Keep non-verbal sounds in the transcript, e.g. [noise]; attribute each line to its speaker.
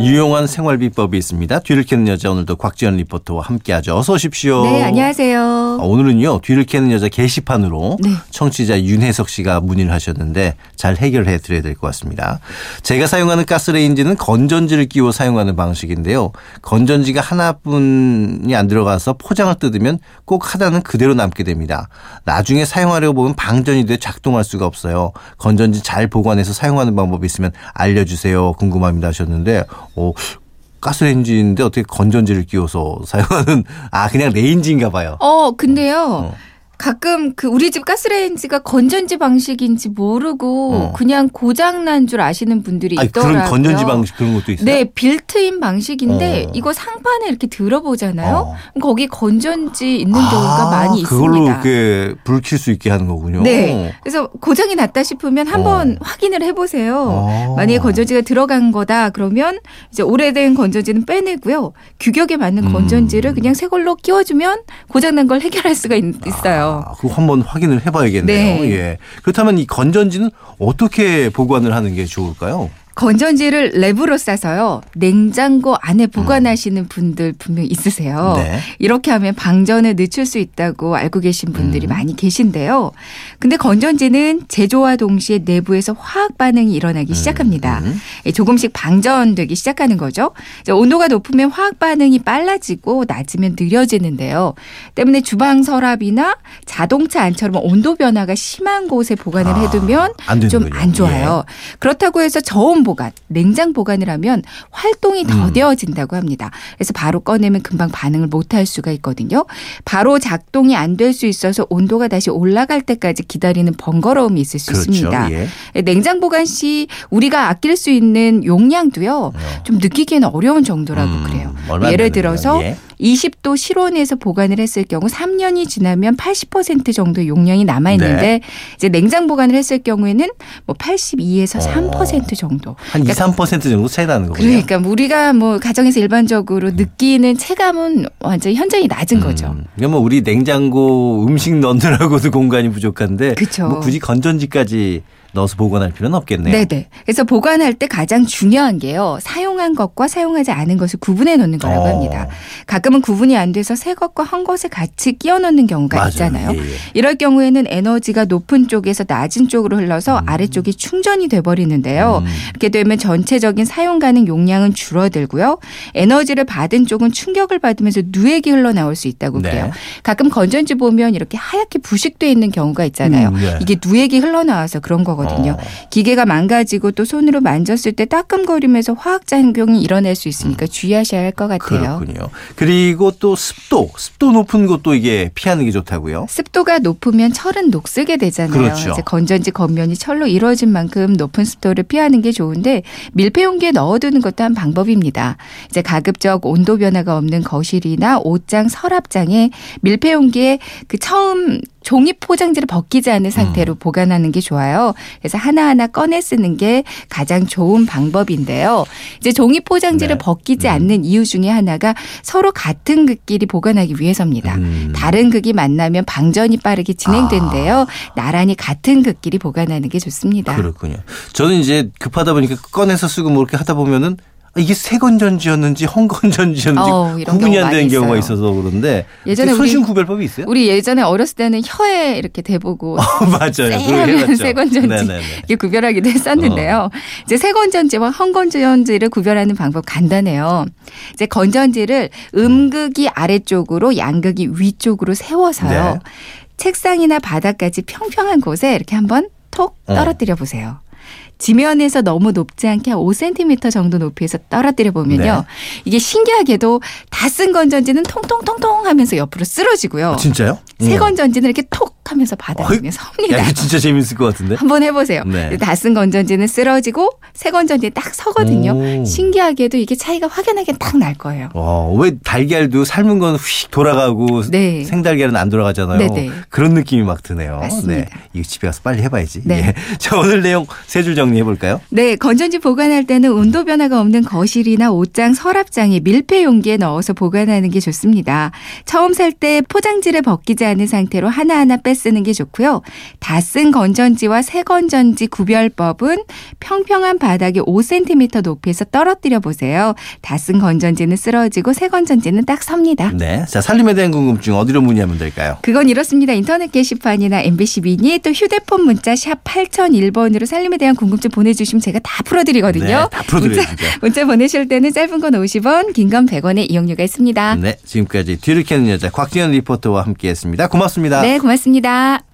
Speaker 1: 유용한 생활 비법이 있습니다. 뒤를 캐는 여자 오늘도 곽지연 리포터와 함께하죠. 어서 오십시오.
Speaker 2: 네, 안녕하세요.
Speaker 1: 아, 오늘은요 뒤를 캐는 여자 게시판으로
Speaker 2: 네.
Speaker 1: 청취자 윤혜석 씨가 문의를 하셨는데 잘 해결해 드려야 될 것 같습니다. 제가 사용하는 가스레인지는 건전지를 끼워 사용하는 방식인데요. 건전지가 하나뿐이 안 들어가서 포장을 뜯으면 꼭 하나는 그대로 남게 됩니다. 나중에 사용하려고 보면 방전이 돼 작동할 수가 없어요. 건전지 잘 보관해서 사용하는 방법이 있으면 알려주세요. 궁금합니다 하셨는데 어, 가스레인지인데 어떻게 건전지를 끼워서 사용하는 아 그냥 레인지인가 봐요.
Speaker 2: 어, 근데요.
Speaker 1: 어.
Speaker 2: 가끔 그 우리 집 가스레인지가 건전지 방식인지 모르고
Speaker 1: 어.
Speaker 2: 그냥 고장 난 줄 아시는 분들이
Speaker 1: 아니,
Speaker 2: 있더라고요.
Speaker 1: 그런 건전지 방식 그런 것도 있어요.
Speaker 2: 네, 빌트인 방식인데
Speaker 1: 어.
Speaker 2: 이거 상판에 이렇게 들어보잖아요.
Speaker 1: 어.
Speaker 2: 거기 건전지 있는 경우가 많이
Speaker 1: 그걸로
Speaker 2: 있습니다.
Speaker 1: 이렇게 불 킬 수 있게 하는 거군요.
Speaker 2: 네. 그래서 고장이 났다 싶으면 한번
Speaker 1: 어.
Speaker 2: 확인을 해보세요.
Speaker 1: 어.
Speaker 2: 만약에 건전지가 들어간 거다 그러면 이제 오래된 건전지는 빼내고요. 규격에 맞는
Speaker 1: 음.
Speaker 2: 건전지를 그냥 새 걸로 끼워주면 고장 난 걸 해결할 수가 있, 어요
Speaker 1: 아, 그거 한번 확인을 해봐야겠네요.
Speaker 2: 네.
Speaker 1: 예. 그렇다면 이 건전지는 어떻게 보관을 하는 게 좋을까요?
Speaker 2: 건전지를 랩으로 싸서요. 냉장고 안에 보관하시는 분들 분명 있으세요.
Speaker 1: 음. 네.
Speaker 2: 이렇게 하면 방전에 늦출 수 있다고 알고 계신 분들이
Speaker 1: 음.
Speaker 2: 많이 계신데요. 근데 건전지는 제조와 동시에 내부에서 화학 반응이 일어나기 시작합니다.
Speaker 1: 음.
Speaker 2: 예, 조금씩 방전되기 시작하는 거죠. 온도가 높으면 화학 반응이 빨라지고 낮으면 느려지는데요. 때문에 주방 서랍이나 자동차 안처럼 온도 변화가 심한 곳에 보관을
Speaker 1: 아,
Speaker 2: 해두면 안좀
Speaker 1: 되는군요.
Speaker 2: 안 좋아요. 그렇다고 해서 저온 보관, 냉장 보관을 하면 활동이
Speaker 1: 음.
Speaker 2: 더뎌진다고 합니다. 그래서 바로 꺼내면 금방 반응을 못할 수가 있거든요. 바로 작동이 안 될 수 있어서 온도가 다시 올라갈 때까지 기다리는 번거로움이 있을 수
Speaker 1: 그렇죠.
Speaker 2: 있습니다.
Speaker 1: 예.
Speaker 2: 냉장 보관 시 우리가 아낄 수 있는 용량도요. 좀 느끼기에는 어려운 정도라고
Speaker 1: 음,
Speaker 2: 그래요. 예를. 들어서
Speaker 1: 예.
Speaker 2: 20도 실온에서 보관을 했을 경우 3년이 지나면 80% 정도의 용량이 남아 있는데
Speaker 1: 네.
Speaker 2: 이제 냉장 보관을 했을 경우에는 뭐 82에서
Speaker 1: 어.
Speaker 2: 3% 정도.
Speaker 1: 한 2, 3% 정도 차이 나는 거군요.
Speaker 2: 그러니까 우리가 뭐 가정에서 일반적으로 느끼는 체감은 완전 현저히 낮은 거죠.
Speaker 1: 음, 그러니까 뭐 우리 냉장고 음식 넣느라고도 공간이 부족한데
Speaker 2: 그쵸.
Speaker 1: 뭐 굳이 건전지까지 넣어서 보관할 필요는 없겠네요.
Speaker 2: 네네. 그래서 보관할 때 가장 중요한 게요. 사용한 것과 사용하지 않은 것을 구분해 놓는 거라고
Speaker 1: 어.
Speaker 2: 합니다. 가끔은 구분이 안 돼서 새 것과 한 것을 같이 끼워 넣는 경우가
Speaker 1: 맞아요.
Speaker 2: 있잖아요.
Speaker 1: 예, 예.
Speaker 2: 이럴 경우에는 에너지가 높은 쪽에서 낮은 쪽으로 흘러서 아래쪽이 충전이 돼 버리는데요.
Speaker 1: 음.
Speaker 2: 이렇게 되면 전체적인 사용 가능 용량은 줄어들고요. 에너지를 받은 쪽은 충격을 받으면서 누액이 흘러나올 수 있다고
Speaker 1: 네.
Speaker 2: 그래요. 가끔 건전지 보면 이렇게 하얗게 부식돼 있는 경우가 있잖아요.
Speaker 1: 음, 네.
Speaker 2: 이게 누액이 흘러나와서 그런 거거든요.
Speaker 1: 어.
Speaker 2: 기계가 망가지고 또 손으로 만졌을 때 따끔거리면서 화학 작용이 일어날 수 있으니까 주의하셔야 할 것 같아요.
Speaker 1: 음. 그렇군요. 그리고 또 습도, 습도 높은 곳도 이게 피하는 게 좋다고요.
Speaker 2: 습도가 높으면 철은 녹슬게 되잖아요.
Speaker 1: 그렇죠.
Speaker 2: 이제 건전지 겉면이 철로 이루어진 만큼 높은 습도를 피하는 게 좋은데 밀폐용기에 넣어두는 것도 한 방법입니다. 이제 가급적 온도 변화가 없는 거실이나 옷장, 서랍장에 밀폐용기에 그 처음 종이 포장지를 벗기지 않은 상태로 보관하는 게 좋아요. 그래서 하나하나 꺼내 쓰는 게 가장 좋은 방법인데요. 이제 종이 포장지를
Speaker 1: 네.
Speaker 2: 벗기지
Speaker 1: 음.
Speaker 2: 않는 이유 중에 하나가 서로 같은 극끼리 보관하기 위해서입니다.
Speaker 1: 음.
Speaker 2: 다른 극이 만나면 방전이 빠르게 진행된대요. 나란히 같은 극끼리 보관하는 게 좋습니다.
Speaker 1: 그렇군요. 저는 이제 급하다 보니까 꺼내서 쓰고 뭐 이렇게 하다 보면은 아, 이게 새 건전지였는지 헝 건전지였는지
Speaker 2: 어, 이런
Speaker 1: 구분이 안 되는 경우가
Speaker 2: 있어요.
Speaker 1: 있어서 그런데
Speaker 2: 예전에 우리-
Speaker 1: 구별법이 있어요?
Speaker 2: 우리 예전에 어렸을 때는 혀에 이렇게 대보고 [laughs]
Speaker 1: 맞아요. 그거
Speaker 2: 쎄하면
Speaker 1: 해봤죠.
Speaker 2: 새 건전지
Speaker 1: 네네네.
Speaker 2: 이렇게 구별하기도 했었는데요. 이제 새 건전지와 헝 건전지를 구별하는 방법 간단해요. 이제 건전지를 음극이 아래쪽으로 양극이 위쪽으로 세워서요.
Speaker 1: 네.
Speaker 2: 책상이나 바닥까지 평평한 곳에 이렇게 한번 톡
Speaker 1: 어.
Speaker 2: 떨어뜨려 보세요. 지면에서 너무 높지 않게 한 5cm 정도 높이에서 떨어뜨려 보면요.
Speaker 1: 네.
Speaker 2: 이게 신기하게도 다 쓴 건전지는 통통통통 하면서 옆으로 쓰러지고요.
Speaker 1: 아, 진짜요?
Speaker 2: 새
Speaker 1: 음.
Speaker 2: 건전지는 이렇게 톡 하면서 바닥에 섭니다.
Speaker 1: 야, 진짜 재밌을 것 같은데?
Speaker 2: 한번 해보세요.
Speaker 1: 네.
Speaker 2: 다쓴 건전지는 쓰러지고 새 건전지에 딱 서거든요.
Speaker 1: 오.
Speaker 2: 신기하게도 이게 차이가 확연하게 딱 날 거예요.
Speaker 1: 와, 왜 달걀도 삶은 건 휙 돌아가고
Speaker 2: 네.
Speaker 1: 생달걀은 안 돌아가잖아요.
Speaker 2: 네네.
Speaker 1: 그런 느낌이 막 드네요.
Speaker 2: 맞습니다.
Speaker 1: 네. 이거 집에 가서 빨리 해봐야지.
Speaker 2: 네.
Speaker 1: 예. [laughs] 자, 오늘 내용 세 줄 정리 정리해 볼까요?
Speaker 2: 네, 건전지 보관할 때는 온도 변화가 없는 거실이나 옷장, 서랍장에 밀폐 용기에 넣어서 보관하는 게 좋습니다. 처음 살 때 포장지를 벗기지 않은 상태로 하나하나 빼 쓰는 게 좋고요. 다 쓴 건전지와 새 건전지 구별법은 평평한 바닥에 5cm 높이에서 떨어뜨려 보세요. 다 쓴 건전지는 쓰러지고 새 건전지는 딱 섭니다.
Speaker 1: 네. 자, 살림에 대한 궁금증 어디로 문의하면 될까요?
Speaker 2: 그건 이렇습니다. 인터넷 게시판이나 MBC 미니 또 휴대폰 문자 샵 8001번으로 살림에 대한 궁금증 보내주시면 제가 다 풀어드리거든요.
Speaker 1: 네, 다 풀어드려야죠.
Speaker 2: 문자, 문자 보내실 때는 짧은 건 50원, 긴 건 100원의 이용료가 있습니다.
Speaker 1: 네. 지금까지 뒤를 캐는 여자 곽지연 리포터와 함께 했습니다. 고맙습니다.
Speaker 2: 네, 고맙습니다. だ。